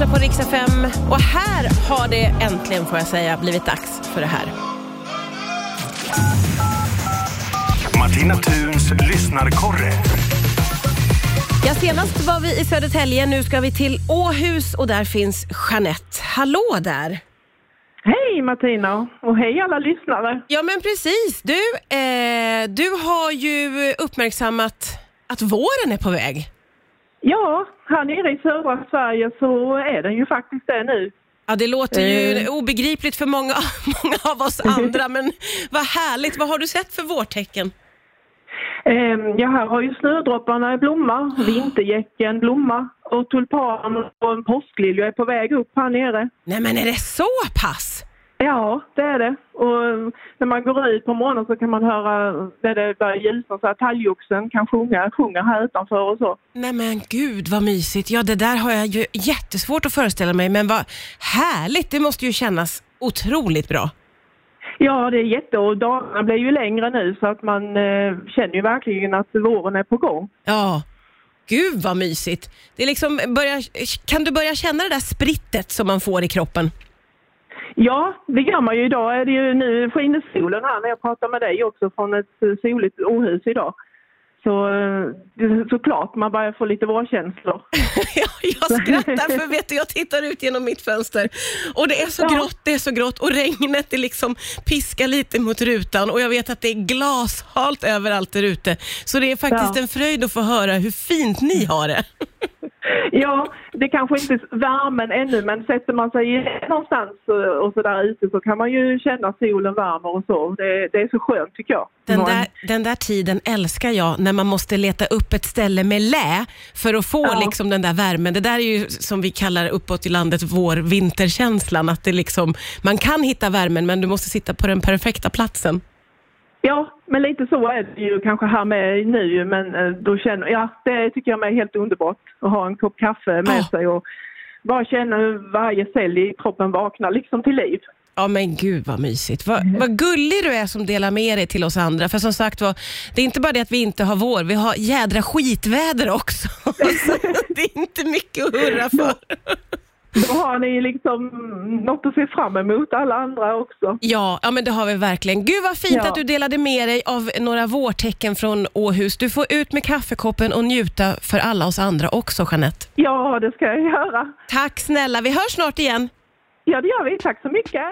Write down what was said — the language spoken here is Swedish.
lyssnar på Rix FM och här har det äntligen, får jag säga, blivit dags för det här. Martina Thuns lyssnarkorre. Ja, senast var vi i Södertälje, nu ska vi till Åhus och där finns Jeanette. Hallå där! Hej Martina och hej alla lyssnare. Ja men precis, du, eh, du har ju uppmärksammat att våren är på väg. Ja, här nere i södra Sverige så är den ju faktiskt det nu. Ja, det låter ju Eh. obegripligt för många, många av oss andra, men vad härligt. Vad har du sett för vårtecken? Ehm, Ja, här har ju snödropparna blomma, vintergäcken blomma och tulpan och en påsklilja är på väg upp här nere. Nej men är det så pass? Ja, det är det. Och när man går ut på morgonen så kan man höra när det börjar ljusna så att talgoxen kan sjunga, sjunga här utanför och så. Nej men gud vad mysigt. Ja det där har jag ju jättesvårt att föreställa mig, men vad härligt. Det måste ju kännas otroligt bra. Ja, det är jätte och dagarna blir ju längre nu så att man eh, känner ju verkligen att våren är på gång. Ja. Gud vad mysigt. Det är liksom börja, kan du börja känna det där sprittet som man får i kroppen? Ja, det gör man ju idag. Är det ju, nu skiner solen här när jag pratar med dig också från ett soligt Åhus idag. Så eh, såklart man börjar få lite vårkänslor. Ja, jag skrattar för vet du, jag tittar ut genom mitt fönster och det är så Ja. grått, det är så grått och regnet det liksom piskar lite mot rutan och jag vet att det är glashalt överallt där ute. Så det är faktiskt Ja. en fröjd att få höra hur fint ni har det. Ja, det kanske inte är värmen ännu men sätter man sig någonstans eh, och så där ute så kan man ju känna solen värmer och så. Det, det är så skönt tycker jag. Den Man- där, den där tiden älskar jag, när man måste leta upp ett ställe med lä för att få Ja. liksom den där värmen. Det där är ju som vi kallar uppåt i landet vår vinterkänslan, att det liksom, man kan hitta värmen men du måste sitta på den perfekta platsen. Ja, men lite så är det ju kanske här med nu, men eh, då känner ja, det tycker jag är helt underbart att ha en kopp kaffe med Ja. sig och bara känna hur varje cell i kroppen vaknar liksom till liv. Ja men gud vad mysigt. Vad, vad gullig du är som delar med dig till oss andra. För som sagt var, det är inte bara det att vi inte har vår, vi har jädra skitväder också. Så det är inte mycket att hurra för. Då har ni liksom något att se fram emot alla andra också. Ja, ja men det har vi verkligen. Gud vad fint Ja. att du delade med dig av några vårtecken från Åhus. Du får ut med kaffekoppen och njuta för alla oss andra också, Jeanette. Ja, det ska jag göra. Tack snälla, vi hörs snart igen. Ja, det gör vi. Tack så mycket.